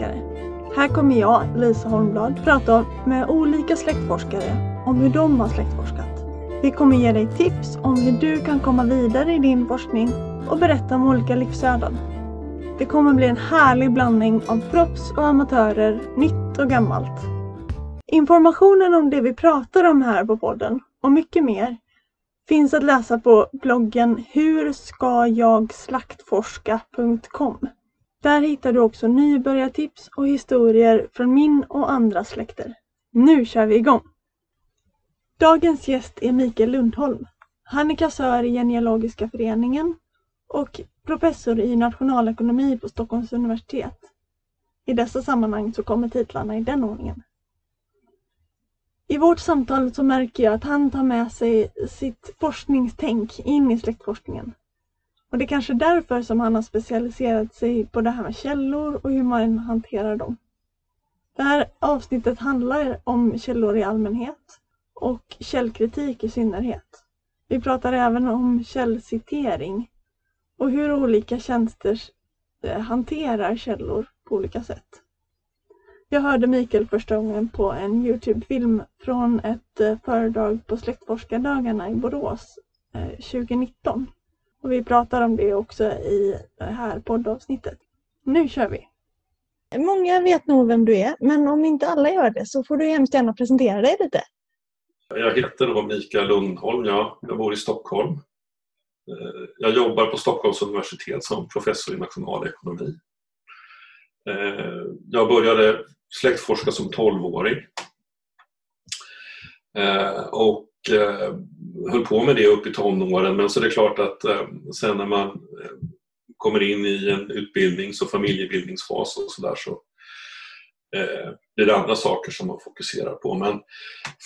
släktforskare. Här kommer jag, Lisa Holmblad, prata med olika släktforskare om hur de har släktforskat. Vi kommer ge dig tips om hur du kan komma vidare i din forskning och berätta om olika livsöden. Det kommer bli en härlig blandning av proffs och amatörer, nytt och gammalt. Informationen om det vi pratar om här på podden och mycket mer finns att läsa på bloggen hurskajagslaktforska.com. Där hittar du också nybörjartips och historier från min och andra släkter. Nu kör vi igång! Dagens gäst är Mikael Lundholm. Han är kassör i Genealogiska föreningen och professor i nationalekonomi på Stockholms universitet. I dessa sammanhang så kommer titlarna i den ordningen. I vårt samtal så märker jag att han tar med sig sitt forskningstänk in i släktforskningen. Och det är kanske därför som han har specialiserat sig på det här med källor och hur man hanterar dem. Det här avsnittet handlar om källor i allmänhet och källkritik i synnerhet. Vi pratar även om källcitering och hur olika tjänster eh, hanterar källor på olika sätt. Jag hörde Mikael första gången på en Youtube-film från ett eh, föredrag på Släktforskardagarna i Borås eh, 2019. Och vi pratar om det också i det här poddavsnittet. Nu kör vi! Många vet nog vem du är, men om inte alla gör det så får du hemskt gärna presentera dig lite. Jag heter då Mikael Lundholm, ja. jag bor i Stockholm. Eh, jag jobbar på Stockholms universitet som professor i nationalekonomi. Eh, jag började släktforska som 12-åring eh, och höll på med det upp i tonåren men så är det klart att eh, sen när man eh, kommer in i en utbildnings och familjebildningsfas och sådär så eh, blir det andra saker som man fokuserar på. Men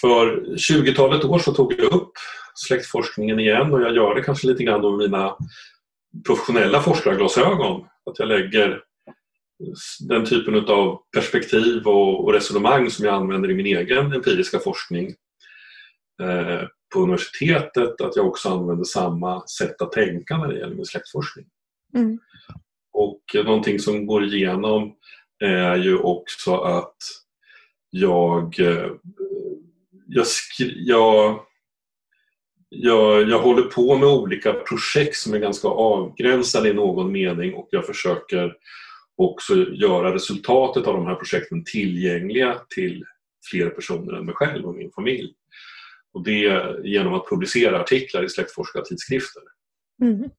för 20-talet år så tog jag upp släktforskningen igen och jag gör det kanske lite grann med mina professionella forskarglasögon. Att jag lägger den typen av perspektiv och, resonemang som jag använder i min egen empiriska forskning på universitetet, att jag också använder samma sätt att tänka när det gäller min släktforskning. Mm. Och någonting som går igenom är ju också att jag, eh, jag, jag, jag, jag håller på med olika projekt som är ganska avgränsade i någon mening och jag försöker också göra resultatet av de här projekten tillgängliga till fler personer än mig själv och min familj. Och det genom att publicera artiklar i släktforskartidskrifter. Mm.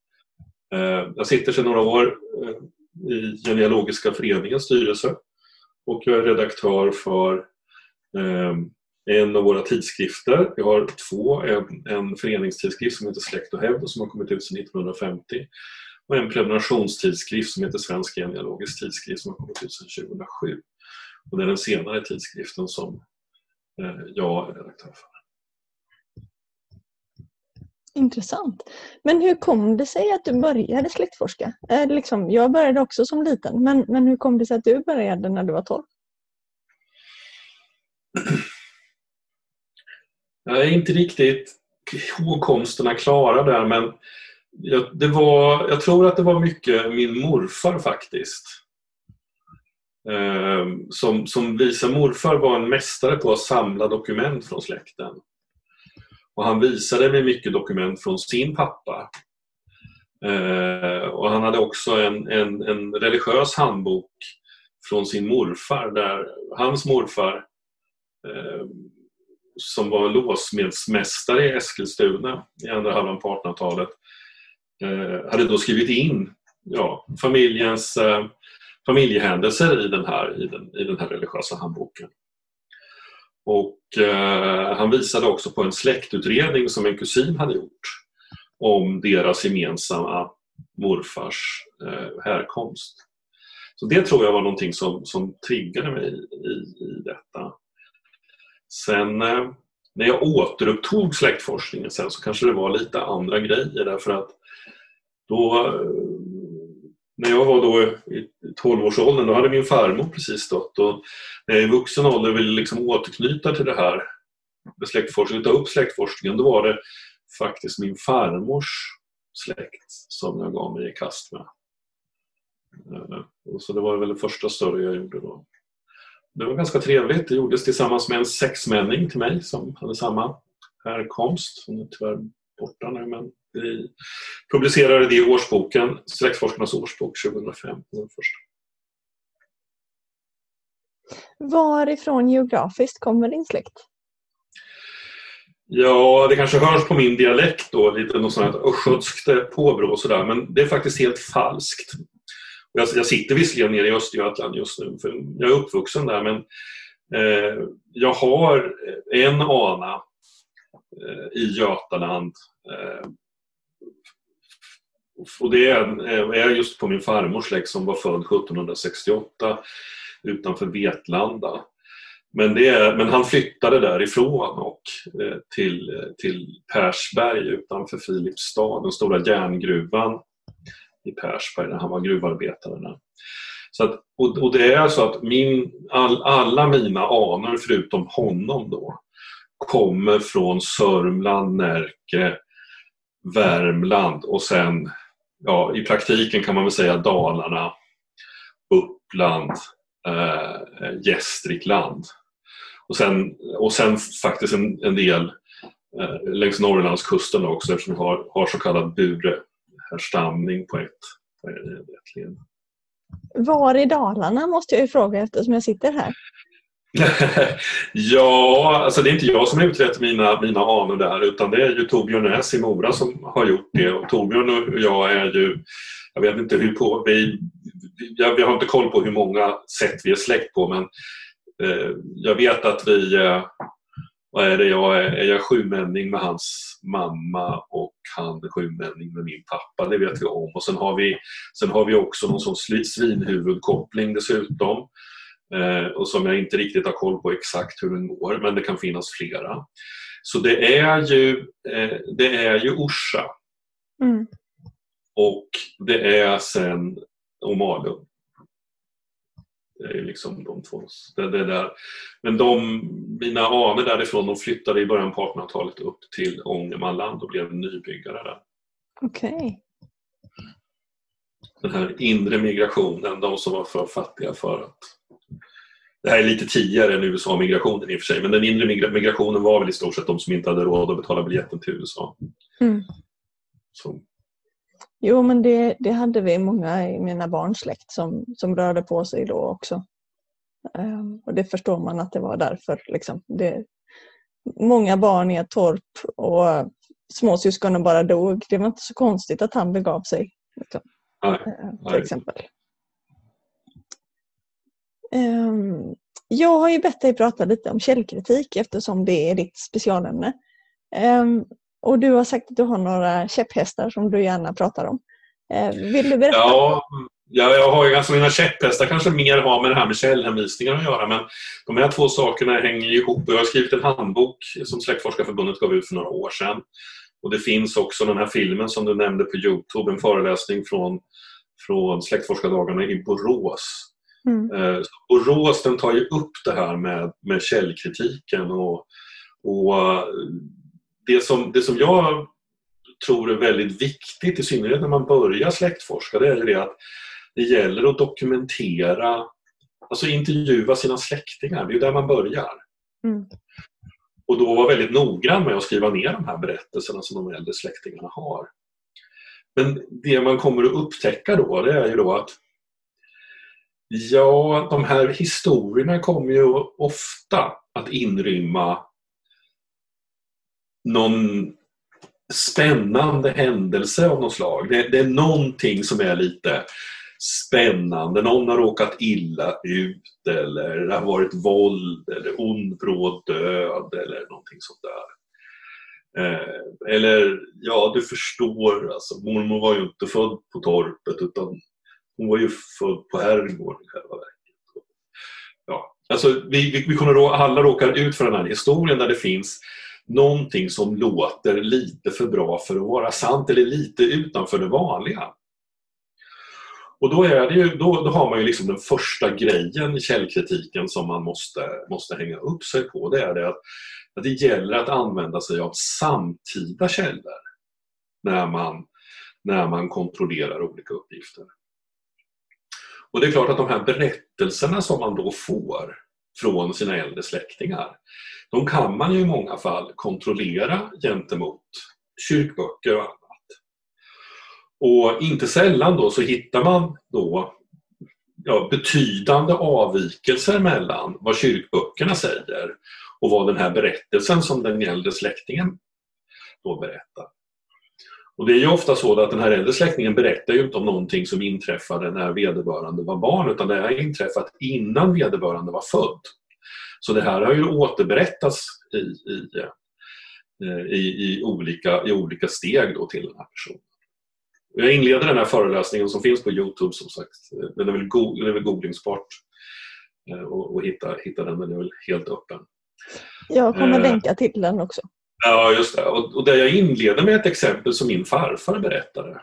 Eh, jag sitter sedan några år eh, i Genealogiska föreningens styrelse och jag är redaktör för eh, en av våra tidskrifter. Vi har två. En, en föreningstidskrift som heter Släkt och hävd som har kommit ut sedan 1950 och en prenumerationstidskrift som heter Svensk genealogisk tidskrift som har kommit ut sedan 2007. Och det är den senare tidskriften som jag är redaktör för. Intressant. Men hur kom det sig att du började släktforska? Eh, liksom, jag började också som liten, men, men hur kom det sig att du började när du var 12? Jag är inte riktigt hågkomsterna klara där men jag, det var, jag tror att det var mycket min morfar faktiskt. Eh, som, som visar morfar var en mästare på att samla dokument från släkten. Och han visade mig mycket dokument från sin pappa. Eh, och han hade också en, en, en, religiös handbok från sin morfar där hans morfar eh, som var låsmedsmästare i Eskilstuna i andra halvan på 1800-talet eh, hade då skrivit in ja, familjens eh, familjehändelser i den, här, i, den, i den här religiösa handboken. Och eh, han visade också på en släktutredning som en kusin hade gjort om deras gemensamma morfars eh, härkomst. Så det tror jag var någonting som, som triggade mig i, i detta. Sen eh, när jag återupptog släktforskningen sen så kanske det var lite andra grejer därför att då eh, när jag var då i 12-årsåldern, då hade min farmor precis dött och när jag i vuxen ålder ville liksom återknyta till det här med släktforskning, ta upp släktforskningen, då var det faktiskt min farmors släkt som jag gav mig i kast med. Eh, så det var väl det första större jag gjorde då. Det var ganska trevligt. Det gjordes tillsammans med en sexmänning till mig som hade samma härkomst. Hon är tyvärr borta nu men vi publicerade det i årsboken, Släktforskarnas årsbok 2005. Den första. Varifrån geografiskt kommer din släkt? Ja, det kanske hörs på min dialekt då, lite något sånt här östgötskt påbrå och sådär, men det är faktiskt helt falskt. Jag, jag sitter visserligen nere i Östergötland just nu, för jag är uppvuxen där, men eh, jag har en ana i Götaland. Eh, och det eh, är, just på min farmors släkt som var född 1768 utanför Vetlanda. Men, det, men han flyttade därifrån och eh, till, till Persberg utanför Filipstad, den stora järngruvan i Persberg där han var gruvarbetare. Så att, och, och, det är så att min, all, alla mina anor förutom honom då kommer från Sörmland, Närke, Värmland och sen ja, i praktiken kan man väl säga Dalarna, Uppland, eh, Gästrikland. Och sen, och sen faktiskt en, en del eh, längs Norrlandskusten också eftersom vi har, har så kallad burehärstamning på ett, på ett led. Var i Dalarna måste jag ju fråga eftersom jag sitter här. ja, alltså det är inte jag som har utrett mina, mina anor där utan det är ju Torbjörn Näs i Mora som har gjort det. Och Torbjörn och jag är ju, jag vet inte hur på, vi, jag, vi har inte koll på hur många sätt vi är släkt på men eh, jag vet att vi, eh, vad är det, jag är, är jag sjumänning med hans mamma och han är sjumänning med min pappa, det vet vi om. Och sen har vi, sen har vi också någon sån svinhuvudkoppling dessutom. Eh, och som jag inte riktigt har koll på exakt hur den går, men det kan finnas flera. Så det är ju, eh, det är ju Orsa. Mm. Och det är sen Omalum. Det är liksom de två. Det, det där. Men de, mina anor därifrån de flyttade i början på 1800-talet upp till Ångermanland och blev nybyggare där. Okej. Okay. Den här inre migrationen, de som var för fattiga för att det här är lite tidigare än USA-migrationen i och för sig, men den inre migrationen var väl i stort sett de som inte hade råd att betala biljetten till USA. Mm. Så. Jo, men det, det hade vi många i mina barns släkt som, som rörde på sig då också. Um, och det förstår man att det var därför. Liksom. Det, många barn i ett torp och småsyskonen bara dog. Det var inte så konstigt att han begav sig. Liksom. Nej, uh, till exempel. Um, jag har ju bett dig prata lite om källkritik eftersom det är ditt specialämne. Um, och du har sagt att du har några käpphästar som du gärna pratar om. Uh, vill du berätta? Ja, ja jag har ju, alltså mina käpphästar kanske mer har med det här med källhänvisningar att göra men de här två sakerna hänger ihop. Jag har skrivit en handbok som Släktforskarförbundet gav ut för några år sedan. Och det finns också den här filmen som du nämnde på Youtube, en föreläsning från, från Släktforskardagarna i Borås Mm. Eh, och Rås den tar ju upp det här med, med källkritiken och, och eh, det, som, det som jag tror är väldigt viktigt, i synnerhet när man börjar släktforska, det är det att det gäller att dokumentera, alltså intervjua sina släktingar. Det är ju där man börjar. Mm. Och då vara väldigt noggrann med att skriva ner de här berättelserna som de äldre släktingarna har. Men det man kommer att upptäcka då, det är ju då att Ja, de här historierna kommer ju ofta att inrymma någon spännande händelse av något slag. Det, det, är någonting som är lite spännande. Någon har råkat illa ut eller det har varit våld eller ond bråd död eller någonting sånt där. Eh, eller, ja du förstår, alltså, mormor var ju inte född på torpet utan hon var ju född på herrgården i själva verket. Ja, alltså, vi, vi, vi kommer alla råka ut för den här historien där det finns någonting som låter lite för bra för att vara sant eller lite utanför det vanliga. Och då, är det ju, då, då har man ju liksom den första grejen i källkritiken som man måste, måste hänga upp sig på. Det är det att, att det gäller att använda sig av samtida källor när man, när man kontrollerar olika uppgifter. Och det är klart att de här berättelserna som man då får från sina äldre släktingar, de kan man ju i många fall kontrollera gentemot kyrkböcker och annat. Och inte sällan då så hittar man då ja, betydande avvikelser mellan vad kyrkböckerna säger och vad den här berättelsen som den äldre släktingen då berättar. Och det är ju ofta så att den här äldre släktingen berättar ju inte om någonting som inträffade när vederbörande var barn utan det har inträffat innan vederbörande var född. Så det här har ju återberättats i, i, eh, i, i, olika, i olika steg då till den här personen. Jag inleder den här föreläsningen som finns på Youtube som sagt. Den är väl, go den är väl googlingsbart eh, och, och hitta, hitta den, den är väl helt öppen. Jag kommer eh, länka till den också. Ja, just det. Och, och där jag inleder med ett exempel som min farfar berättade.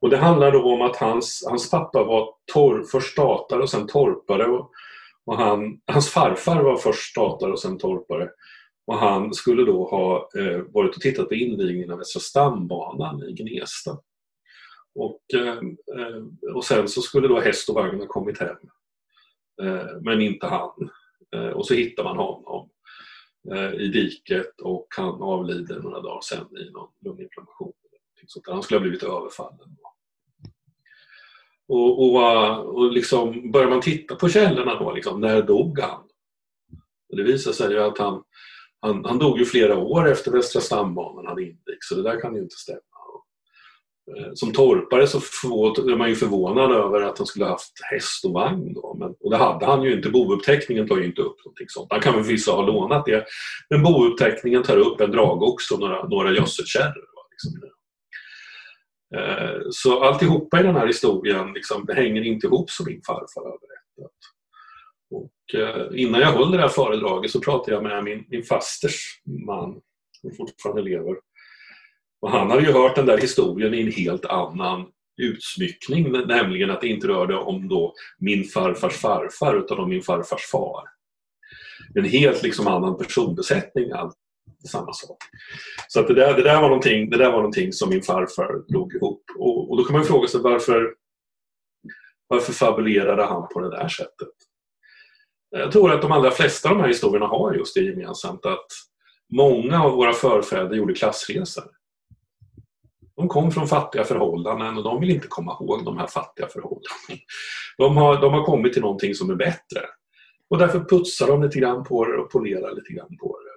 Och Det handlar då om att hans, hans pappa var torr, först statare och sen torpare. Och, och han, hans farfar var först statare och sen torpare. Och han skulle då ha eh, varit och tittat på invigningen av Västra stambanan i Gnesta. Och, eh, eh och sen så skulle då häst och vagn ha kommit hem. Eh, men inte han. Eh, och så hittar man honom Eh, i diket och han avlider några dagar sen i någon lunginflammation. Han skulle ha blivit överfallen. Och, och, eh, och liksom, börjar man titta på källorna då, liksom, när dog han? Det visar sig ju att han, han, han dog ju flera år efter Västra stambanan hade invigts, så det där kan ju inte stämma. Eh, som torpare så är man ju förvånad över att han skulle ha haft häst och vagn. Då. Men, och det hade han ju inte. Bouppteckningen tar ju inte upp någonting sånt. Han kan väl vissa ha lånat det. Men bouppteckningen tar upp en dragox och några, några gödselkärror. Liksom. Eh, så alltihopa i den här historien liksom, hänger inte ihop som min farfar har berättat. Och, eh, innan jag höll det här föredraget så pratade jag med min, min fasters man, som fortfarande lever. Och han hade ju hört den där historien i en helt annan utsmyckning, nämligen att det inte rörde om då min farfars farfar utan om min farfars far. En helt liksom annan personbesättning, allt samma sak. Så att det, där, det, där var någonting, det där var någonting som min farfar drog ihop. Och, och då kan man fråga sig varför, varför fabulerade han på det där sättet? Jag tror att de allra flesta av de här historierna har just det gemensamt att många av våra förfäder gjorde klassresor. De kom från fattiga förhållanden och de vill inte komma ihåg de här fattiga förhållandena. De har, de har kommit till någonting som är bättre. Och därför putsar de lite grann på det och polerar lite grann på det.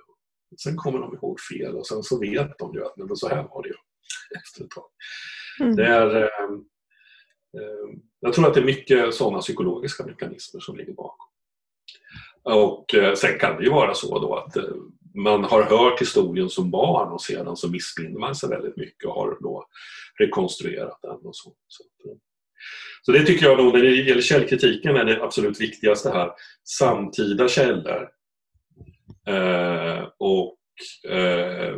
Sen kommer de ihåg fel och sen så vet de ju att men så här var det ju efter ett tag. Mm. Det är, eh, jag tror att det är mycket sådana psykologiska mekanismer som ligger bakom. Och eh, sen kan det ju vara så då att eh, man har hört historien som barn och sedan så missminner man sig väldigt mycket och har då rekonstruerat den. och så. Så, eh, så det tycker jag nog när det gäller källkritiken är det absolut viktigaste här. Samtida källor eh, och eh,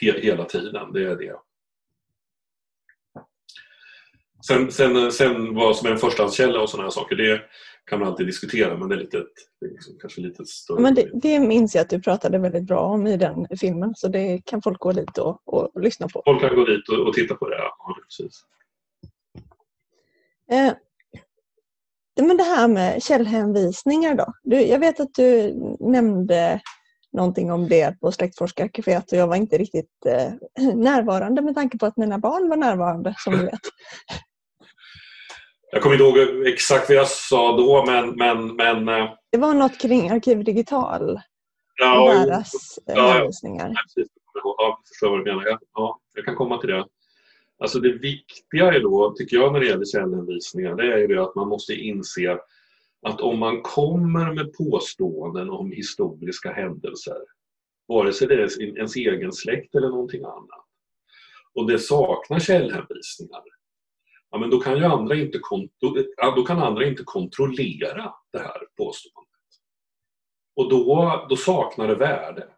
he hela tiden, det är det. Sen, sen, sen vad som är en förstahandskälla och sådana här saker, det kan man alltid diskutera men det är, lite, det är liksom kanske lite större. Men det, det minns jag att du pratade väldigt bra om i den filmen så det kan folk gå dit och, och lyssna på. Folk kan gå dit och, och titta på det, ja precis. Eh, men det här med källhänvisningar då. Du, jag vet att du nämnde någonting om det på släktforskarkaféet och jag var inte riktigt eh, närvarande med tanke på att mina barn var närvarande som du vet. Jag kommer inte ihåg exakt vad jag sa då men... men, men eh, det var något kring Arkiv Digital ja, och deras ja, hänvisningar. Ja, precis. Ja, jag förstår vad du menar. Ja, jag kan komma till det. Alltså det viktiga är då, tycker jag när det gäller källhänvisningar, det är ju det att man måste inse att om man kommer med påståenden om historiska händelser, vare sig det är ens egen släkt eller någonting annat, och det saknar källhänvisningar, ja, men då, kan ju andra inte då kan andra inte kontrollera det här påståendet. Och då, då saknar det värde.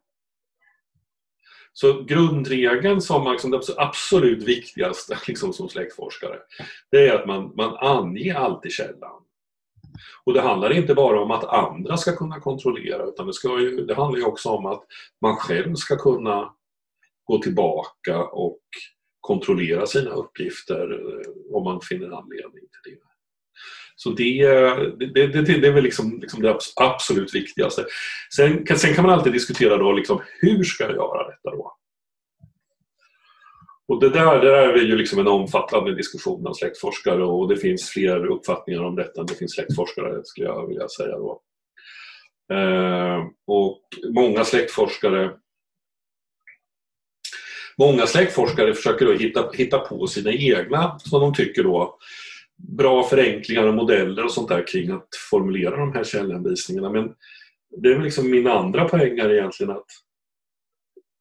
Så grundregeln som liksom det absolut viktigaste liksom som släktforskare, det är att man, man anger alltid källan. Och det handlar inte bara om att andra ska kunna kontrollera utan det, ska ju, det handlar också om att man själv ska kunna gå tillbaka och kontrollera sina uppgifter eh, om man finner anledning till det. Så eh, det, det, det, det är väl liksom, liksom det absolut viktigaste. Sen, sen kan man alltid diskutera då liksom, hur ska jag göra detta då? Och det där, det där är ju liksom en omfattande diskussion bland släktforskare och det finns fler uppfattningar om detta än det finns släktforskare skulle jag vilja säga. Då. Eh, och många släktforskare Många släktforskare försöker då hitta, hitta på sina egna, som de tycker då, bra förenklingar och modeller och sånt där kring att formulera de här källhänvisningarna. Men det är väl liksom min andra poäng här egentligen att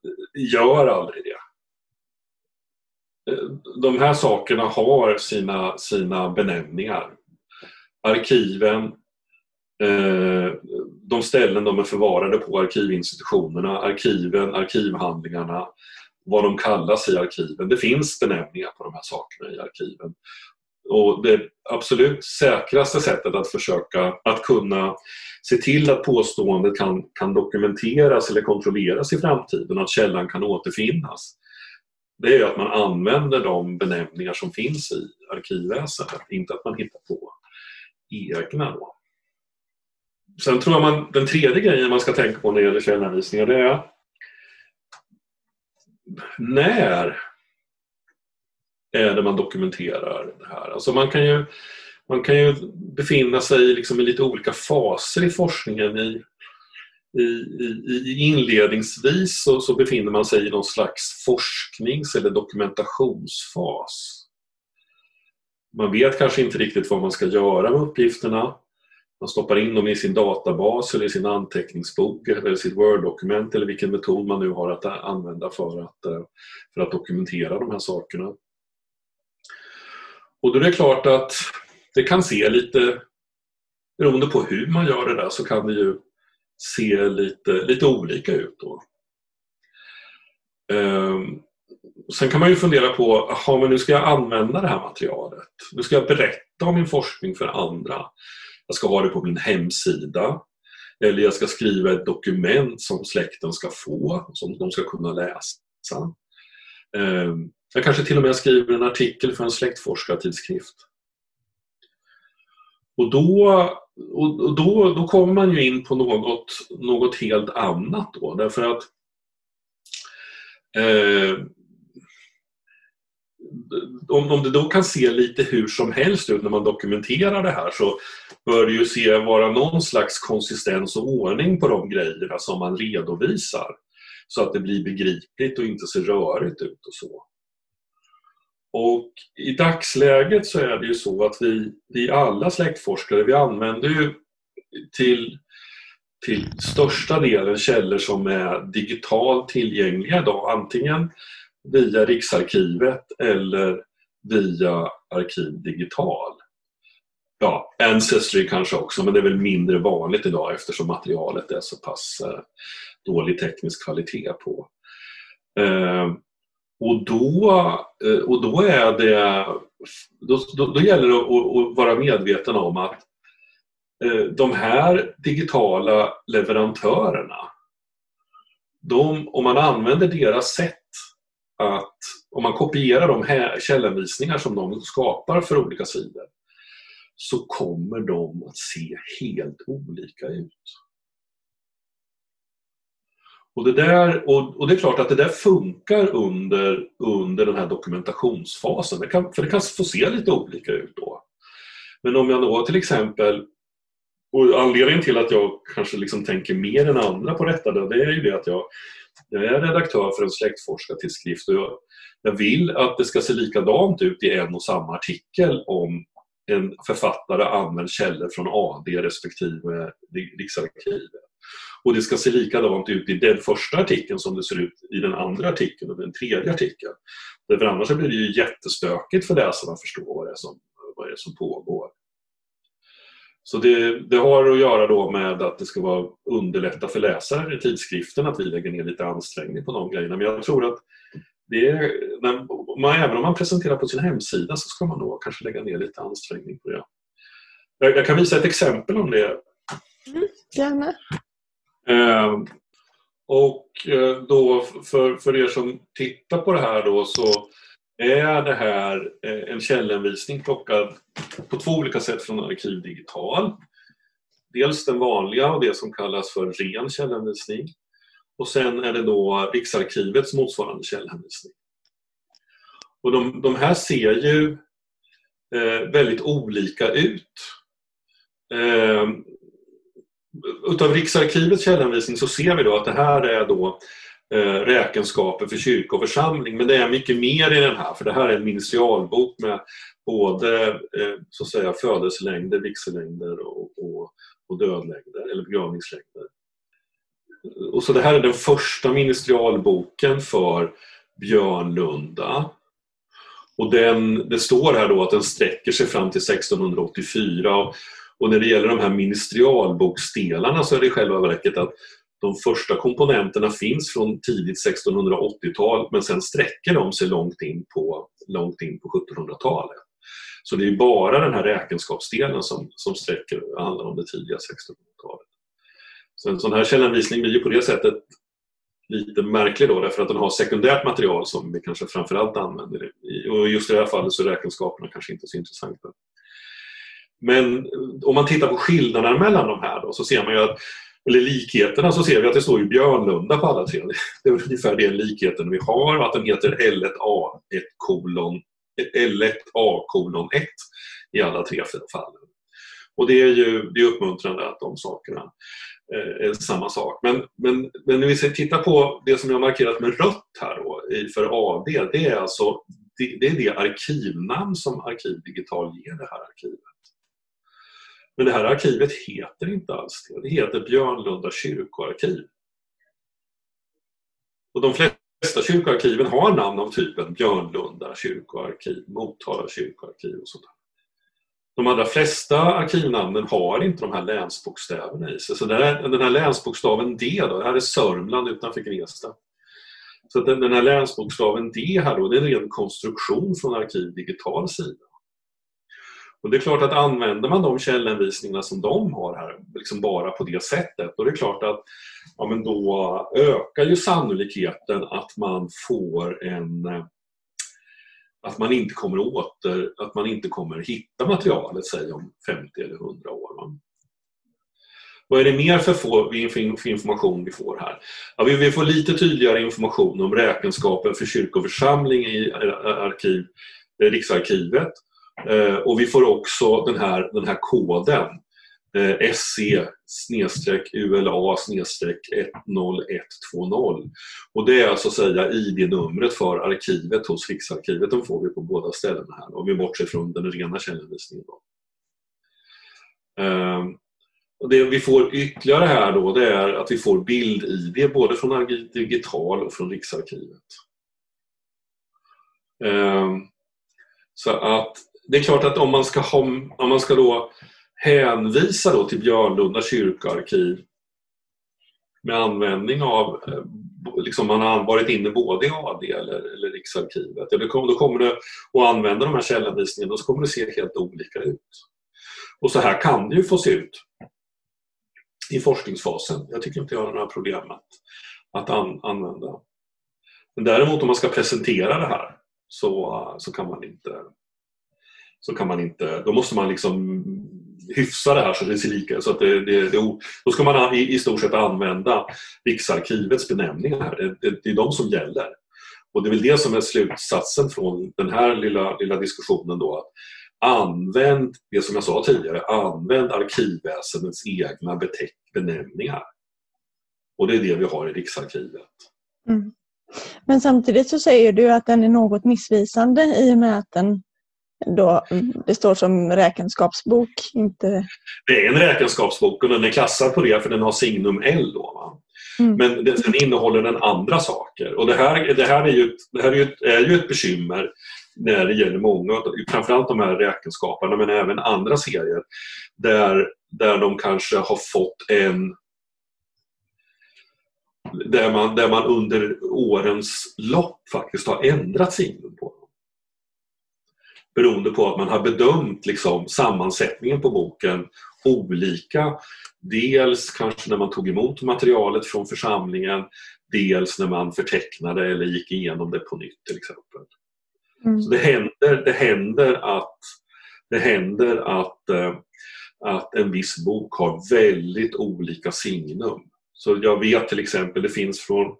eh, gör aldrig det. Eh, de här sakerna har sina, sina benämningar. Arkiven, eh, de ställen de är förvarade på, arkivinstitutionerna, arkiven, arkivhandlingarna, vad de kallas i arkiven. Det finns benämningar på de här sakerna i arkiven. Och det absolut säkraste sättet att försöka att kunna se till att påståendet kan, kan dokumenteras eller kontrolleras i framtiden, att källan kan återfinnas, det är att man använder de benämningar som finns i arkivväsendet, inte att man hittar på egna. Då. Sen tror jag man, den tredje grejen man ska tänka på när det gäller källhänvisningar det är när är det man dokumenterar det här? Alltså man kan ju, man kan ju befinna sig liksom i lite olika faser i forskningen. I, i, i inledningsvis så, så, befinner man sig i någon slags forsknings eller dokumentationsfas. Man vet kanske inte riktigt vad man ska göra med uppgifterna. Man stoppar in dem i sin databas eller i sin anteckningsbok eller sitt Word-dokument eller vilken metod man nu har att använda för att, eh, för att dokumentera de här sakerna. Och då är det klart att det kan se lite, beroende på hur man gör det där, så kan det ju se lite, lite olika ut. Då. Um, sen kan man ju fundera på, aha, men nu ska jag använda det här materialet. Nu ska jag berätta om min forskning för andra jag ska ha det på min hemsida. Eller jag ska skriva ett dokument som släkten ska få, som de ska kunna läsa. Eh, jag kanske till och med skriver en artikel för en släktforskartidskrift. Och då, och då, då kommer man ju in på något, något helt annat då därför att eh, om, om det då kan se lite hur som helst ut när man dokumenterar det här så bör det ju se vara någon slags konsistens och ordning på de grejerna som man redovisar. Så att det blir begripligt och inte ser rörigt ut och så. Och i dagsläget så är det ju så att vi, vi alla släktforskare, vi använder ju till, till största delen källor som är digitalt tillgängliga idag. Antingen via Riksarkivet eller via Arkiv Digital. Ja, Ancestry kanske också, men det är väl mindre vanligt idag eftersom materialet är så pass eh, dålig teknisk kvalitet på. Eh, och, då, eh, och då är det då, då, då gäller det att, att, vara medveten om att de här digitala leverantörerna de, om man använder deras sätt att om man kopierar de här källhänvisningar som de skapar för olika sidor så kommer de att se helt olika ut. Och det, där, och, och, det är klart att det där funkar under, under den här dokumentationsfasen, det kan, för det kan få se lite olika ut då. Men om jag då till exempel, och anledningen till att jag kanske liksom tänker mer än andra på detta, det är ju det att jag jag är redaktör för en släktforskartidskrift och jag, jag vill att det ska se likadant ut i en och samma artikel om en författare använder källor från AD respektive Riksarkivet. Och det ska se likadant ut i den första artikeln som det ser ut i den andra artikeln och den tredje artikeln. Därför annars blir det ju jättestökigt för läsarna att förstå vad det är som, vad det är som pågår. Så det, det, har att göra då med att det ska vara underlätta för läsare i tidskriften att vi lägger ner lite ansträngning på de grejerna. Men jag tror att det är, man, även om man presenterar på sin hemsida så ska man nog kanske lägga ner lite ansträngning på det. Jag, jag kan visa ett exempel om det. Mm, gärna. Eh, och då för, för er som tittar på det här då så är det här eh, en källhänvisning plockad på två olika sätt från Arkiv Digital. Dels den vanliga och det som kallas för ren källhänvisning. Och sen är det då Riksarkivets motsvarande källhänvisning. Och de, de här ser ju eh, väldigt olika ut. Eh, utav Riksarkivets källhänvisning så ser vi då att det här är då eh, Eh, räkenskaper för kyrka och församling. Men det är mycket mer i den här för det här är en initialbok med både eh, så att säga, födelselängder, vigsellängder och, och, och dödlängder eller begravningslängder. Och så det här är den första ministerialboken för Björnlunda. Och den, det står här då att den sträcker sig fram till 1684 och, och när det gäller de här ministerialboksdelarna så är det i själva verket att de första komponenterna finns från tidigt 1680-tal men sen sträcker de sig långt in på, långt in på 1700-talet. Så det är bara den här räkenskapsdelen som, som sträcker, handlar om det tidiga 1600-talet. Så en sån här källanvisning blir ju på det sättet lite märklig då därför att den har sekundärt material som vi kanske framförallt använder. Och just i det här fallet så är räkenskaperna kanske inte så intressanta. Men om man tittar på skillnaderna mellan de här då, så ser man ju att eller likheterna så ser vi att det står ju Björnlunda på alla tre. Det är ungefär den likheten vi har att den heter L1A1 kolon, L1A kolon 1 i alla tre fallen. Och det är ju det är uppmuntrande att de sakerna eh, är samma sak. Men, men, men när vi tittar på det som jag markerat med rött här då, för AD, det är alltså det, det är det arkivnamn som ArkivDigital ger det här arkivet. Men det här arkivet heter inte alls det. Det heter Björnlunda kyrkoarkiv. Och de flesta kyrkoarkiven har namn av typen Björnlunda kyrkoarkiv, Motala kyrkoarkiv och sånt. De allra flesta arkivnamnen har inte de här länsbokstäverna i sig. Så där, den här länsbokstaven D, då, det här är Sörmland utanför Gnesta. Så den, den här länsbokstaven D här då, det är en ren konstruktion från Arkiv Digital sida. Och det är klart att använder man de källhänvisningarna som de har här, liksom bara på det sättet, då är det klart att ja, men då ökar ju sannolikheten att man får en eh, att man inte kommer åter, att man inte kommer hitta materialet, säg om 50 eller 100 år. Va? Vad är det mer för, få, för information vi får här? Ja, vi får lite tydligare information om räkenskapen för kyrkoförsamling i arkiv, eh, Riksarkivet. Eh, och vi får också den här, den här koden eh, SC ULA 10120 och det är alltså säga ID-numret för arkivet hos Riksarkivet. De får vi på båda ställena här om vi bortser från den rena källhänvisningen. Eh, och det vi får ytterligare här då det är att vi får bild-ID både från Digital och från Riksarkivet. Eh, så att det är klart att om man ska, ha, om man ska då hänvisa då till Björnlunda kyrkoarkiv med användning av, eh, liksom man har varit inne både i AD eller, eller Riksarkivet, ja, då kommer du att använda de här källhänvisningarna och så kommer det se helt olika ut. Och så här kan det ju få se ut i forskningsfasen. Jag tycker inte jag har några problem att, att an, använda. Men däremot om man ska presentera det här så, så kan man inte så kan man inte, då måste man liksom hyfsa det här så det ser lika så att det, det, det, Då ska man i, i stort sett använda Riksarkivets benämningar. Det, det, det är de som gäller. Och det är väl det som är slutsatsen från den här lilla, lilla diskussionen då. Att använd, det som jag sa tidigare, använd arkivväsendets egna benämningar. Och det är det vi har i Riksarkivet. Mm. Men samtidigt så säger du att den är något missvisande i och med att den då det står som räkenskapsbok. Inte... Det är en räkenskapsbok och den är klassad på det för den har signum L. Då, mm. Men den, sen innehåller den andra saker. Och det här, det här, är, ju ett, det här är, ju ett, är ju ett bekymmer när det gäller många, framförallt de här räkenskaperna men även andra serier där, där de kanske har fått en där man, där man under årens lopp faktiskt har ändrat signum på beroende på att man har bedömt liksom, sammansättningen på boken olika. Dels kanske när man tog emot materialet från församlingen, dels när man förtecknade eller gick igenom det på nytt till exempel. Mm. Så det händer, det händer att, det händer att, äh, att en viss bok har väldigt olika signum. Så jag vet till exempel, det finns från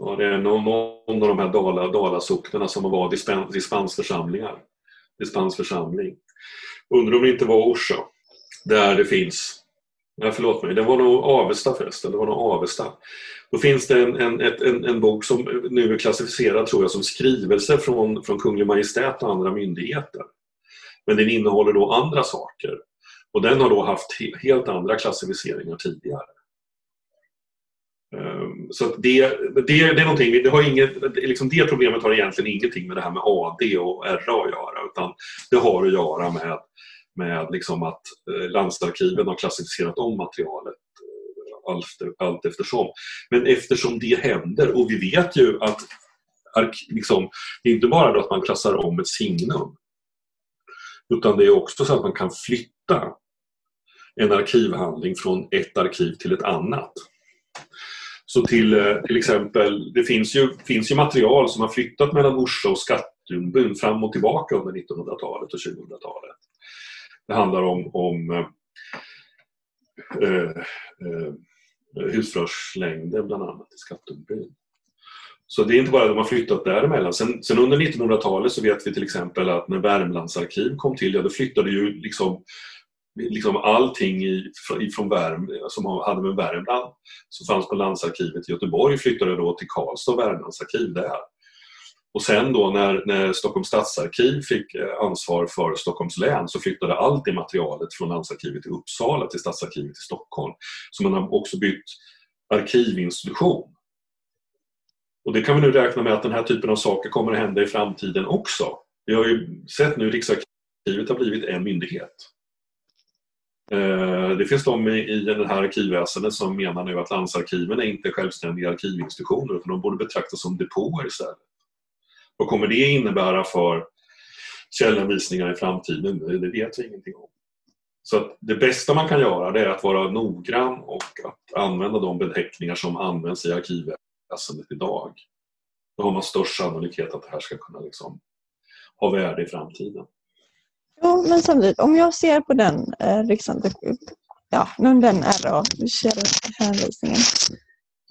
ja, det någon, någon av de här Dala, Dalasocknarna som var dispens, dispensförsamlingar. Dispensförsamling. Undrar om det inte var Orsa. Där det finns Nej, förlåt mig. Det var nog Avesta förresten. Det var nog Avesta. Då finns det en, en, en, en, bok som nu är klassificerad tror jag som skrivelse från, från Kunglig Majestät och andra myndigheter. Men den innehåller då andra saker. Och den har då haft helt andra klassificeringar tidigare. Så det, det, det är någonting, det, har inget, liksom det problemet har egentligen ingenting med det här med AD och RA att göra utan det har att göra med, med liksom att eh, landsarkiven har klassificerat om materialet eh, allt, allt eftersom. Men eftersom det händer och vi vet ju att liksom, det är inte bara att man klassar om ett signum utan det är också så att man kan flytta en arkivhandling från ett arkiv till ett annat. Så till, eh, till exempel, det finns ju, finns ju material som har flyttat mellan Orsa och Skattungbyn fram och tillbaka under 1900-talet och 2000-talet. Det handlar om, om eh, eh, eh husförhörslängden bland annat i Skattungbyn. Så det är inte bara att de har flyttat däremellan. Sen, sen under 1900-talet så vet vi till exempel att när Värmlandsarkiv kom till, ja då flyttade ju liksom liksom allting från Värm, som hade med Värmland som fanns på landsarkivet i Göteborg flyttade då till Karlstad och Värmlandsarkiv där. Och sen då när, när Stockholms stadsarkiv fick eh, ansvar för Stockholms län så flyttade allt det materialet från landsarkivet i Uppsala till stadsarkivet i Stockholm. Så man har också bytt arkivinstitution. Och det kan vi nu räkna med att den här typen av saker kommer att hända i framtiden också. Vi har ju sett nu Riksarkivet har blivit en myndighet. Eh, det finns de i det här arkivväsendet som menar nu att landsarkiven är inte självständiga arkivinstitutioner utan de borde betraktas som depåer istället. Vad kommer det innebära för källhänvisningar i framtiden? Det vet vi ingenting om. Så det bästa man kan göra är att vara noggrann och att använda de beteckningar som används i arkivväsendet idag. Då har man störst sannolikhet att det här ska kunna liksom ha värde i framtiden. Jo, men samtidigt, om jag ser på den eh, liksom, ja, den RA, hänvisningen,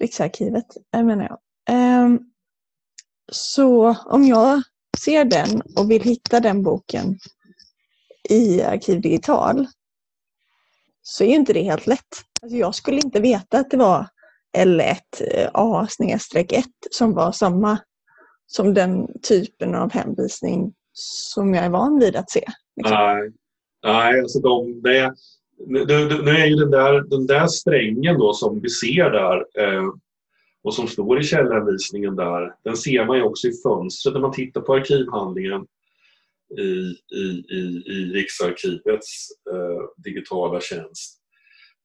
Riksarkivet eh, menar jag. Eh, så om jag ser den och vill hitta den boken i Arkiv Digital så är inte det helt lätt. Alltså jag skulle inte veta att det var L1A-1 eh, som var samma som den typen av hänvisning som jag är van vid att se. Liksom. Nej, nej alltså de, det, nu, nu är ju den där, den där strängen då som vi ser där eh, och som står i källanvisningen där, den ser man ju också i fönstret när man tittar på arkivhandlingen i, i, i, i Riksarkivets eh, digitala tjänst.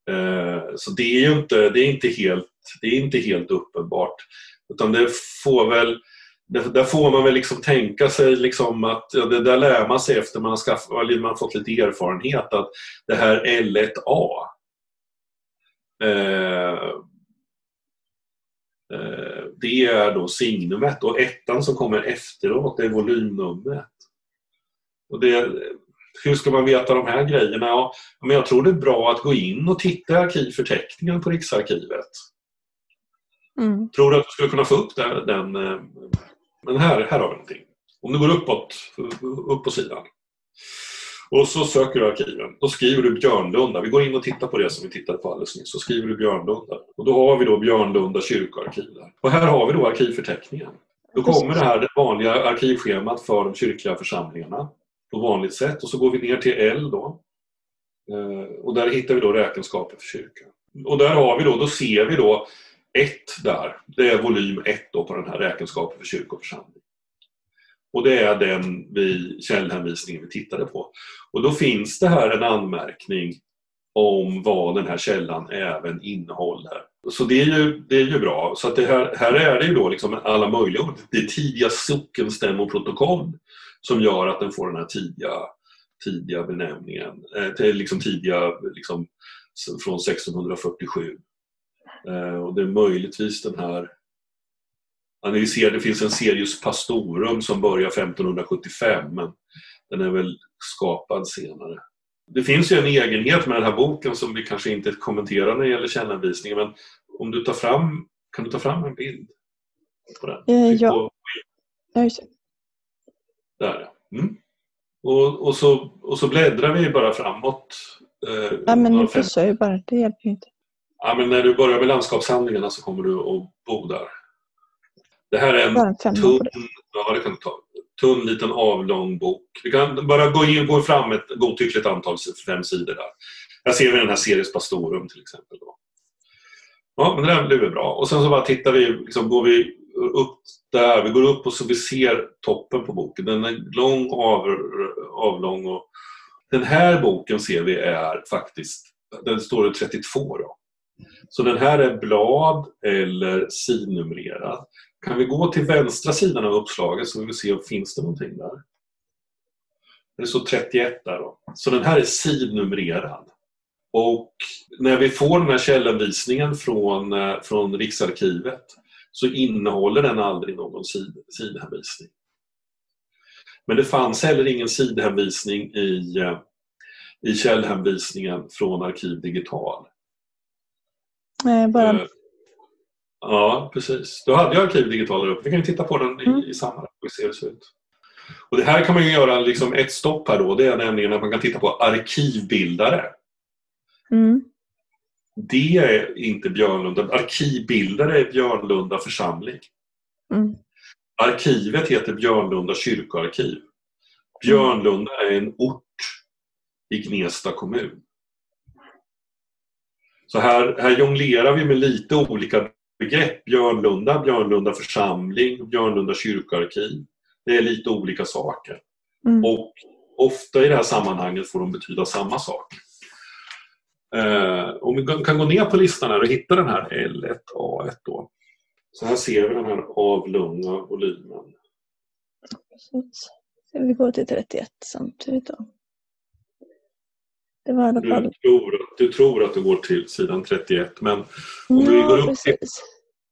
Eh, så det är ju inte, det är inte, helt, det är inte helt uppenbart. Utan det får väl där får man väl liksom tänka sig liksom att, ja, det där lär man sig efter man har, skaffat, man har fått lite erfarenhet att det här L1A eh, eh, det är då signumet och ettan som kommer efteråt är volymnumret. Och det, hur ska man veta de här grejerna? Ja, men jag tror det är bra att gå in och titta i arkivförteckningen på Riksarkivet. Mm. Tror du att du skulle kunna få upp den, den eh, men här, här har vi någonting. Om du går uppåt, upp på sidan och så söker du arkiven. Då skriver du Björnlunda. Vi går in och tittar på det som vi tittade på alldeles nyss. Så skriver du Björnlunda. Och då har vi då Björnlunda kyrkoarkiv där. Och här har vi då arkivförteckningen. Då kommer det här det vanliga arkivschemat för de kyrkliga församlingarna på vanligt sätt. Och så går vi ner till L då. Eh, och där hittar vi då räkenskaper för kyrkan. Och där har vi då, då ser vi då 1 där, det är volym 1 på den här räkenskapen för kyrkoförsamling. Och det är den vi, källhänvisningen vi tittade på. Och då finns det här en anmärkning om vad den här källan även innehåller. Så det är ju, det är ju bra. Så att det här, här är det ju då liksom alla möjliga ord. Det är tidiga sockenstämmoprotokoll som gör att den får den här tidiga, tidiga benämningen. Eh, liksom tidiga liksom, från 1647. Eh, och det är möjligtvis den här Ja, ni ser, det finns en Serius Pastorum som börjar 1575 men den är väl skapad senare. Det finns ju en egenhet med den här boken som vi kanske inte kommenterar när det gäller källhänvisningen men om du tar fram, kan du ta fram en bild på den? Eh, ja. det. Där ja. Mm. Och, och, så, och så bläddrar vi bara framåt. Eh, ja, men nu pussar ju bara. Det hjälper ju inte. Ja, men när du börjar med landskapshandlingarna så kommer du att bo där. Det här är en tunn, ja, det kan ta, tunn liten avlång bok. Vi kan bara gå, in, gå fram ett godtyckligt antal, fem sidor där. Här ser vi den här Series Pastorum till exempel. Då. Ja, men det där blir bra. Och sen så bara tittar vi, liksom, går vi upp där, vi går upp och så vi ser toppen på boken. Den är lång, av, avlång och den här boken ser vi är faktiskt, den står det 32 då. Så den här är blad eller sidnumrerad. Kan vi gå till vänstra sidan av uppslaget så vi vill se om det finns det någonting där. Det står 31 där då. Så den här är sidnumrerad. Och när vi får den här källanvisningen från, eh, från Riksarkivet så innehåller den aldrig någon sid, sidhänvisning. Men det fanns heller ingen sidhänvisning i, eh, i källhänvisningen från Arkiv Digital. Nej, bara... Uh, ja, precis. Då hade jag Arkiv Digital upp. Vi kan titta på den i, mm. i samma och se hur det ser ut. Och det här kan man ju göra liksom ett stopp här då. Det är nämligen att man kan titta på arkivbildare. Mm. Det är inte Björnlunda. Arkivbildare är Björnlunda församling. Mm. Arkivet heter Björnlunda kyrkoarkiv. Björnlunda är en ort i Gnesta kommun. Så här, här jonglerar vi med lite olika begrepp. Björnlunda, Björnlunda församling, Björnlunda kyrkoarkiv. Det är lite olika saker. Mm. Och ofta i det här sammanhanget får de betyda samma sak. Eh, om vi kan gå ner på listan här och hitta den här L1A1 då. Så här ser vi den här avlånga volymen. Precis. Vi går till 31 samtidigt då. Det var du, fall... tror, du tror att du går till sidan 31 men om ja, vi går upp precis.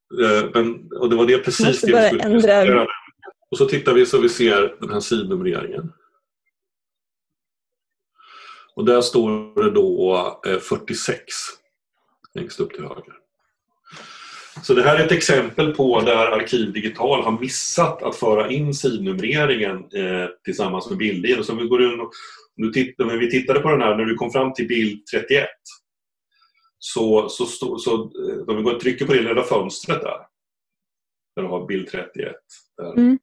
till... Eh, men, och det var det precis Måste det bara ändra. Och så tittar vi så vi ser den här sidnumreringen. Och där står det då 46 eh, längst upp till höger. Så det här är ett exempel på där Arkiv Digital har missat att föra in sidnumreringen eh, tillsammans med bilder. Så vi går in och, nu tittar, när vi tittade på den här, när du kom fram till bild 31 så, så, så, så eh, om vi går och trycker på det lilla fönstret där, där du har bild 31, där, mm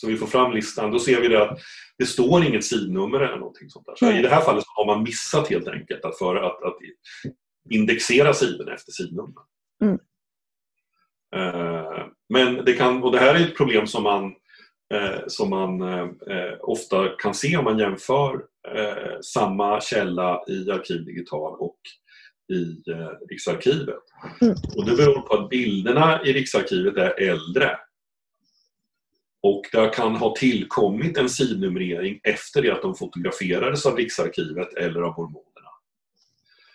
så vi får fram listan, då ser vi det att det står inget sidnummer eller någonting sånt där. Så I det här fallet har man missat helt enkelt att, för att, att indexera sidorna efter sidnummer. Mm. Uh, men det kan, och det här är ett problem som man, uh, som man uh, ofta kan se om man jämför samma källa i Arkiv Digital och i Riksarkivet. Mm. Och det beror på att bilderna i Riksarkivet är äldre och det kan ha tillkommit en sidnumrering efter det att de fotograferades av Riksarkivet eller av hormonerna.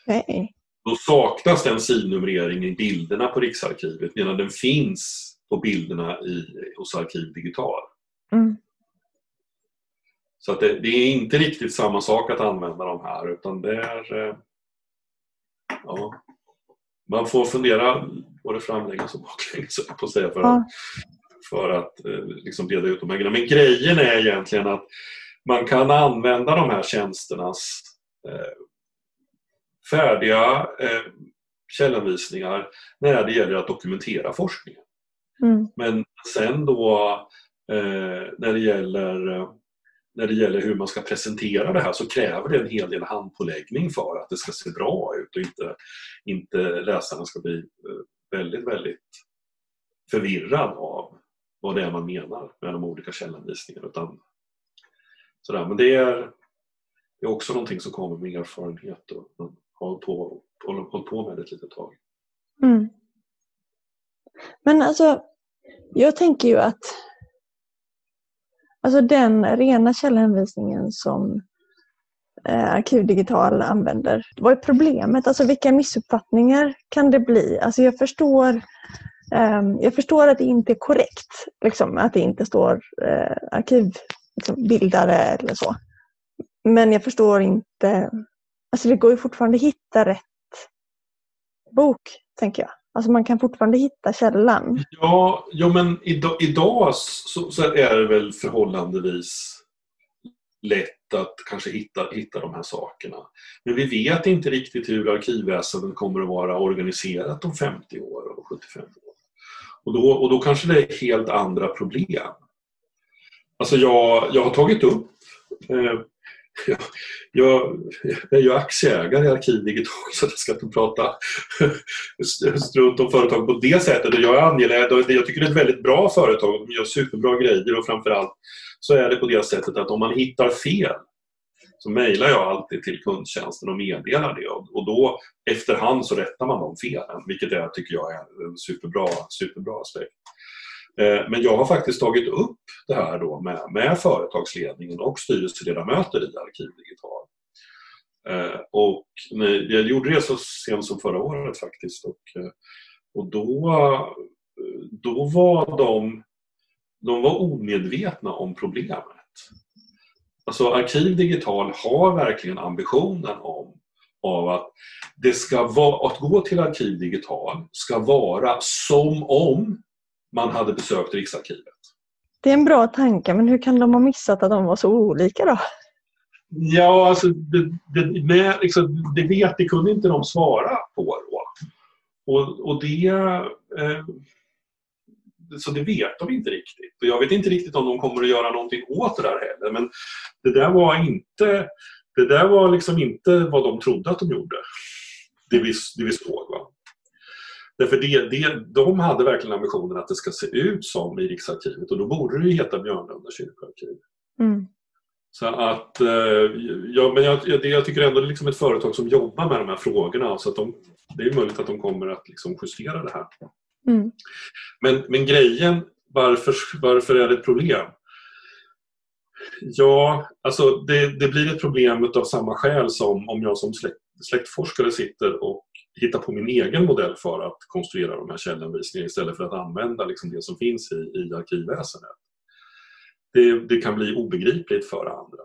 Nej. Då saknas den sidnumreringen i bilderna på Riksarkivet medan den finns på bilderna i, hos Arkiv Digital. Mm. Så att det, det, är inte riktigt samma sak att använda de här utan det är... Eh, ja, man får fundera både framlänges och baklänges på säga för att för att eh, liksom reda ut de här grejerna. Men grejen är egentligen att man kan använda de här tjänsternas eh, färdiga eh, källanvisningar när det gäller att dokumentera forskningen. Mm. Men sen då eh, när, det gäller, när det gäller hur man ska presentera det här så kräver det en hel del handpåläggning för att det ska se bra ut och inte, inte läsarna ska bli eh, väldigt, väldigt förvirrad av vad det är man menar med de olika källanvisningarna. Utan, sådär. Men det är, det är också någonting som kommer med erfarenhet man har hållit på, hållit på med det ett litet tag. Mm. Men alltså, jag tänker ju att alltså den rena källhänvisningen som eh, Arkivdigital använder, vad är problemet? Alltså vilka missuppfattningar kan det bli? Alltså jag förstår Ehm, jag förstår att det inte är korrekt, liksom, att det inte står eh, arkivbildare liksom, eller så. Men jag förstår inte, alltså det går ju fortfarande att hitta rätt bok, tänker jag. Alltså man kan fortfarande hitta källan. Ja, jo, men idag, idag så, så, är det väl förhållandevis lätt att kanske hitta, hitta de här sakerna. Men vi vet inte riktigt hur arkivväsendet kommer att vara organiserat om 50 år och 75 år. Och då, och då kanske det är helt andra problem. Alltså jag, jag har tagit upp eh, jag, jag, är ju aktieägare i ArkivDigital, så jag ska inte prata strunt om företag på det sättet. Jag är angelägen, jag tycker det är ett väldigt bra företag, de gör superbra grejer och framförallt så är det på det sättet att om man hittar fel så mejlar jag alltid till kundtjänsten och meddelar det och då efterhand så rättar man de felen vilket jag tycker jag är en superbra, superbra aspekt. Eh, men jag har faktiskt tagit upp det här då med, med företagsledningen och styrelseledamöter i Arkiv Digital. Eh, och jag gjorde det så sent som förra året faktiskt. Och, eh, och då, då var de, de var omedvetna om problemet. Alltså Arkiv Digital har verkligen ambitionen om av att det ska vara, att gå till Arkiv Digital ska vara som om man hade besökt Riksarkivet. Det är en bra tanke, men hur kan de ha missat att de var så olika då? Ja, alltså det, det, med, liksom, det vet, det kunde inte de svara på. Då. Och, och det... Eh, så det vet de inte riktigt. Och jag vet inte riktigt om de kommer att göra någonting åt det där heller. Men det där var inte, det där var liksom inte vad de trodde att de gjorde. Det vi, det vi såg. Va? Därför det, det, de hade verkligen ambitionen att det ska se ut som i Riksarkivet och då borde det ju heta Björnlunda kyrkoarkiv. Mm. Så att, eh, ja, men jag, jag, jag tycker ändå det är liksom ett företag som jobbar med de här frågorna så att de, det är möjligt att de kommer att liksom justera det här. Mm. Men, men grejen, varför, varför är det ett problem? Ja, alltså det, det blir ett problem av samma skäl som om jag som släkt, släktforskare sitter och hitta på min egen modell för att konstruera de här källhänvisningarna istället för att använda liksom det som finns i, i arkivväsendet. Det, det kan bli obegripligt för andra.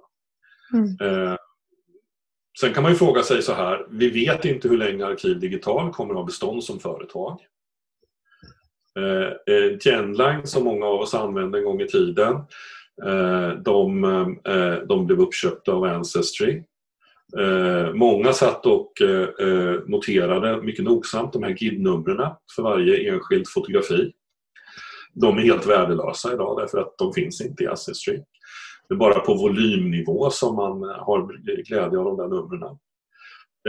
Mm. Eh, sen kan man ju fråga sig så här, vi vet inte hur länge Arkiv Digital kommer att ha bestånd som företag. Eh, eh, Genline som många av oss använde en gång i tiden, eh, de, eh, de blev uppköpta av Ancestry Eh, många satt och eh, eh, noterade mycket nogsamt de här GID-numren för varje enskilt fotografi. De är helt värdelösa idag därför att de finns inte i Ancestry. Det är bara på volymnivå som man har glädje av de där numren.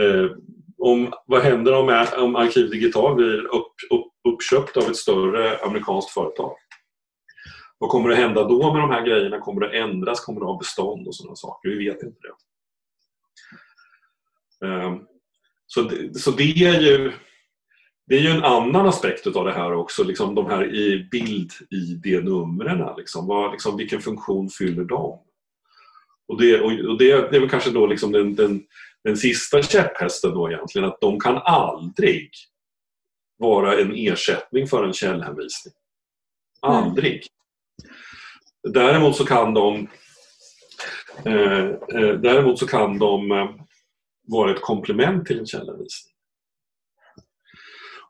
Eh, om, vad händer om, om Arkiv Digital blir upp, upp, uppköpt av ett större amerikanskt företag? Vad kommer att hända då med de här grejerna? Kommer det att ändras? Kommer det att ha bestånd och sådana saker? Vi vet inte det. Ehm, så det, så det är ju det är ju en annan aspekt av det här också, liksom de här i bild-ID-numren. Liksom, liksom, vilken funktion fyller de? Och det, och det, är väl kanske då liksom den, den, den sista käpphästen då egentligen, att de kan aldrig vara en ersättning för en källhänvisning. Aldrig. Mm. Däremot så kan de Eh, eh, däremot så kan de eh, vara ett komplement till en källhänvisning.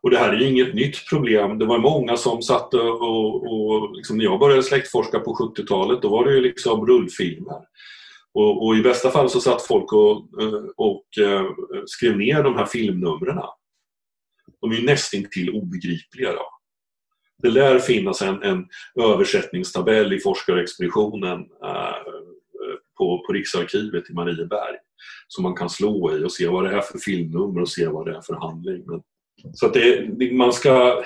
Och det här är ju inget nytt problem. Det var många som satt och, och liksom när jag började släktforska på 70-talet då var det ju liksom rullfilmer. Och, och, i bästa fall så satt folk och, och skrev ner de här filmnumren. De är ju nästintill obegripliga. Då. Det lär finnas en, en översättningstabell i forskarexpeditionen på, på Riksarkivet i Marieberg som man kan slå i och se vad det är för filmnummer och se vad det är för handling. Men, så att det, man ska,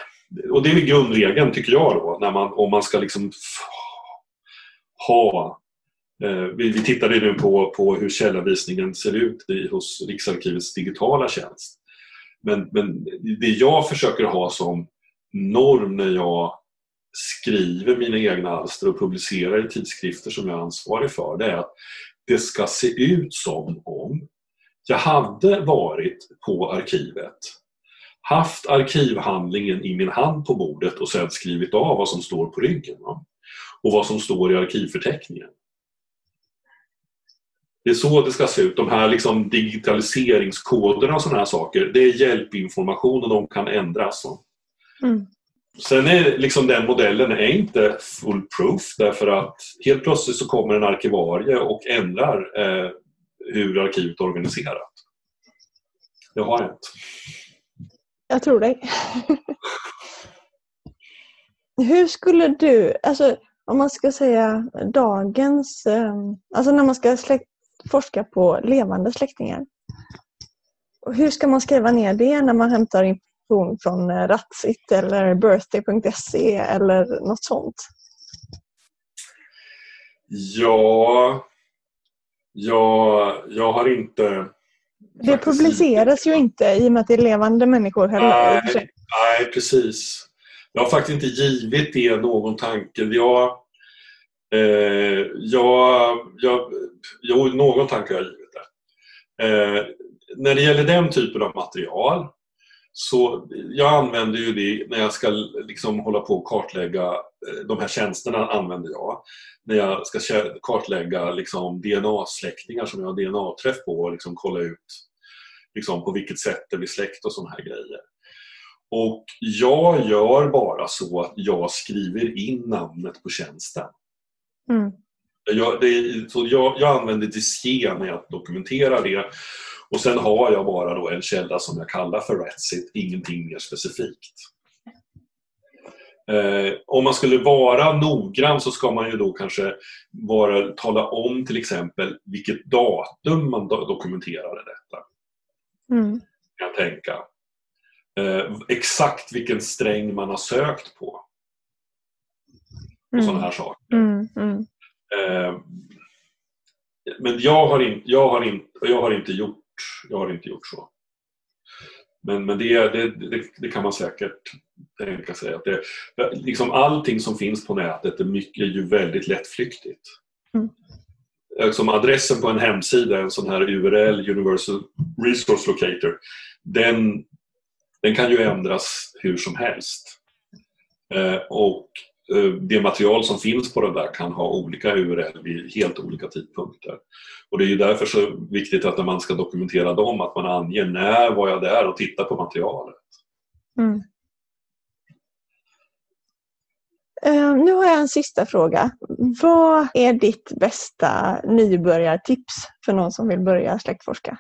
och det är grundregeln tycker jag då, när man, om man ska liksom ha eh, vi, vi tittade nu på, på hur källanvisningen ser ut i, hos Riksarkivets digitala tjänst. Men, men det jag försöker ha som norm när jag skriver mina egna alster och publicerar i tidskrifter som jag är ansvarig för, det är att det ska se ut som om jag hade varit på arkivet, haft arkivhandlingen i min hand på bordet och sedan skrivit av vad som står på ryggen. Va? Och vad som står i arkivförteckningen. Det är så det ska se ut. De här liksom digitaliseringskoderna och sådana här saker, det är hjälpinformation och de kan ändras. Mm. Sen är liksom den modellen är inte foolproof därför att helt plötsligt så kommer en arkivarie och ändrar eh, hur arkivet är organiserat. Det har hänt. Jag tror dig. Hur skulle du, alltså om man ska säga dagens, eh, alltså när man ska släkt, forska på levande släktingar. Hur ska man skriva ner det när man hämtar information från eh, Ratsit eller birthday.se eller något sånt? Ja, jag, jag har inte... Det publiceras ju inte i och med att det är levande människor heller. Nej, nej, precis. Jag har faktiskt inte givit det någon tanke. Jag, eh, jag, jag, jo, någon tanke har jag givit det. Eh, när det gäller den typen av material så jag använder ju det när jag ska liksom hålla på och kartlägga, eh, de här tjänsterna använder jag när jag ska kartlägga liksom DNA-släktingar som jag har DNA-träff på och liksom kolla ut liksom på vilket sätt det blir släkt och sådana här grejer. Och jag gör bara så att jag skriver in namnet på tjänsten. Mm. Jag, det, så jag, jag använder Disque när jag dokumenterar det. Och sen har jag bara då en källa som jag kallar för Ratsit, ingenting mer specifikt. Eh, om man skulle vara noggrann så ska man ju då kanske bara tala om till exempel vilket datum man do dokumenterade detta. Mm. Kan jag tänka. Eh, exakt vilken sträng man har sökt på. Och Mm. sådana här saker. Mm. Mm. Eh, men jag har, in, jag, har in, jag, har inte gjort, jag har inte gjort så. Men, men det, det, det, det kan man säkert tänka sig. Att det, liksom allting som finns på nätet är, mycket, är ju väldigt lättflyktigt. Mm. Eh, Som adressen på en hemsida, en sån här URL, Universal Resource Locator, den, den kan ju ändras hur som helst. Eh, och det material som finns på den där kan ha olika URL vid helt olika tidpunkter. Och det är ju därför så viktigt att när man ska dokumentera dem att man anger när var jag där och tittar på materialet. Mm. Eh, nu har jag en sista fråga. Vad är ditt bästa nybörjartips för någon som vill börja släktforska?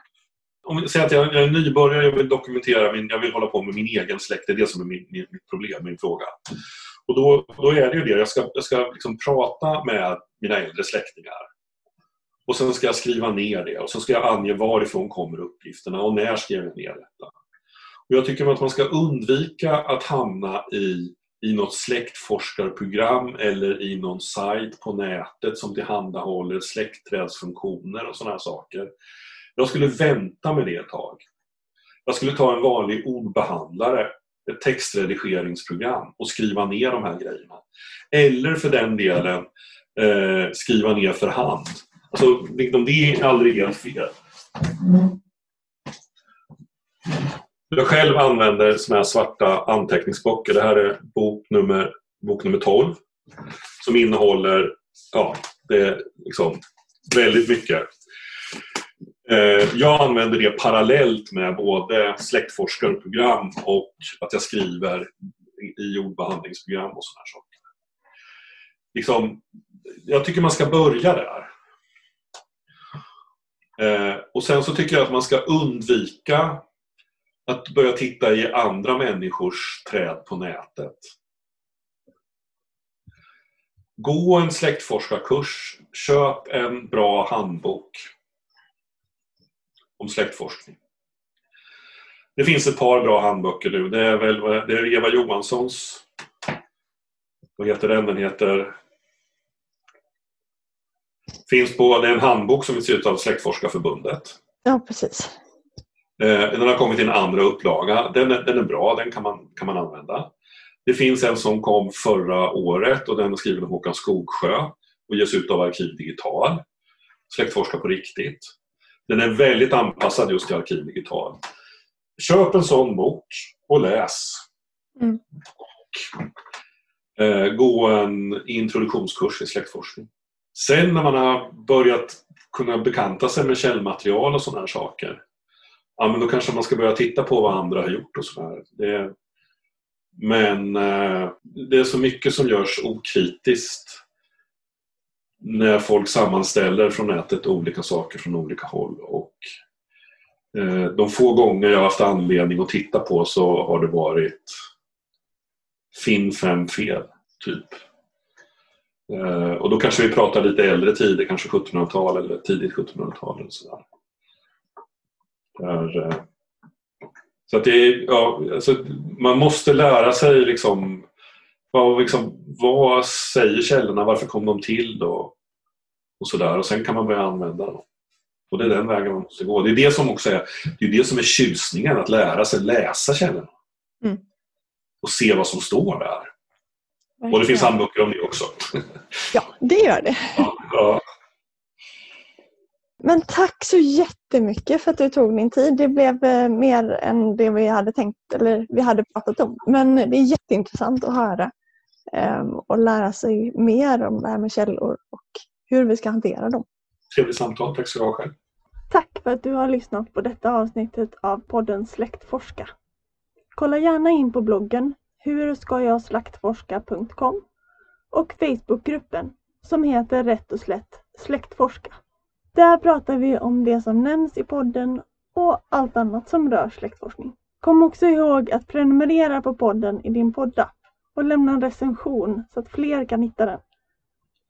Om vi säger att jag jag är nybörjare, jag vill dokumentera, min, jag vill hålla på med min egen släkt. Det är det som är min, min, mitt problem, min fråga. Och då, då är det ju det, jag ska, jag ska liksom prata med mina äldre släktingar. Och sen ska jag skriva ner det och så ska jag ange varifrån kommer uppgifterna och när skrev jag ner detta. Och jag tycker att man ska undvika att hamna i, i något släktforskarprogram eller i någon sajt på nätet som tillhandahåller släktträdsfunktioner och sådana här saker. Jag skulle vänta med det ett tag. Jag skulle ta en vanlig ordbehandlare, textredigeringsprogram och skriva ner de här grejerna. Eller för den delen eh, skriva ner för hand. Alltså, liksom, det är aldrig helt fel. Jag själv använder såna här svarta anteckningsböcker. Det här är bok nummer, bok nummer 12 som innehåller ja, det är liksom väldigt mycket. Eh, jag använder det parallellt med både släktforskarprogram och att jag skriver i jordbehandlingsprogram och sådana saker. Liksom, jag tycker man ska börja där. Eh, och sen så tycker jag att man ska undvika att börja titta i andra människors träd på nätet. Gå en släktforskarkurs, köp en bra handbok om släktforskning. Det finns ett par bra handböcker nu. Det är, väl, det är Eva Johanssons. Vad heter den? Den heter... Finns på, det är en handbok som ges ut av Släktforskarförbundet. Ja, precis. Eh, Den har kommit i en andra upplaga. Den är, den är bra, den kan man, kan man använda. Det finns en som kom förra året och den är skriven av Håkan Skogsjö och ges ut av Arkiv Digital. Släktforska på riktigt. Den är väldigt anpassad just till Arkiv Digital. köp en sån bok och läs. Mm. Och, eh, gå en introduktionskurs i släktforskning. Sen när man har börjat kunna bekanta sig med källmaterial och sådana här saker, ja men då kanske man ska börja titta på vad andra har gjort och sådär. Det, men eh, det är så mycket som görs okritiskt när folk sammanställer från nätet olika saker från olika håll. Och eh, de få gånger jag har haft anledning att titta på så har det varit finn fem fel, typ. Eh, och då kanske vi pratar lite äldre tider, kanske 1700-tal eller tidigt 1700-tal. Eller sådär. Där, eh, så att det är, ja, alltså, man måste lära sig liksom vad, liksom, vad säger källorna, varför kom de till och, och sådär. Och sen kan man börja använda dem. Och det är den vägen man måste gå. Det är det som också är, det är, det som är tjusningen, att lära sig läsa källorna. Mm. Och se vad som står där. Och det finns handböcker om det också. Ja, det gör det. ja, ja. Men tack så jättemycket för att du tog din tid. Det blev eh, mer än det vi hade tänkt eller vi hade pratat om. Men det är jätteintressant att höra ehm, och lära sig mer om det här med källor och hur vi ska hantera dem. Trevligt samtal. Tack ska du ha själv. Tack för att du har lyssnat på detta avsnittet av podden Släktforska. Kolla gärna in på bloggen hurskajagsläktforska.com och Facebookgruppen som heter rätt och slätt Släktforska. Där pratar vi om det som nämns i podden och allt annat som rör släktforskning. Kom också ihåg att prenumerera på podden i din poddapp och lämna en recension så att fler kan hitta den.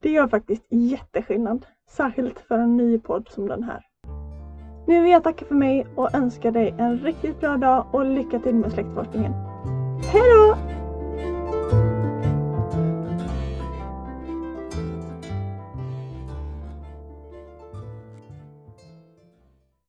Det gör faktiskt jätteskillnad, särskilt för en ny podd som den här. Nu vill jag tacka för mig och önska dig en riktigt bra dag och lycka till med släktforskningen. Hej då!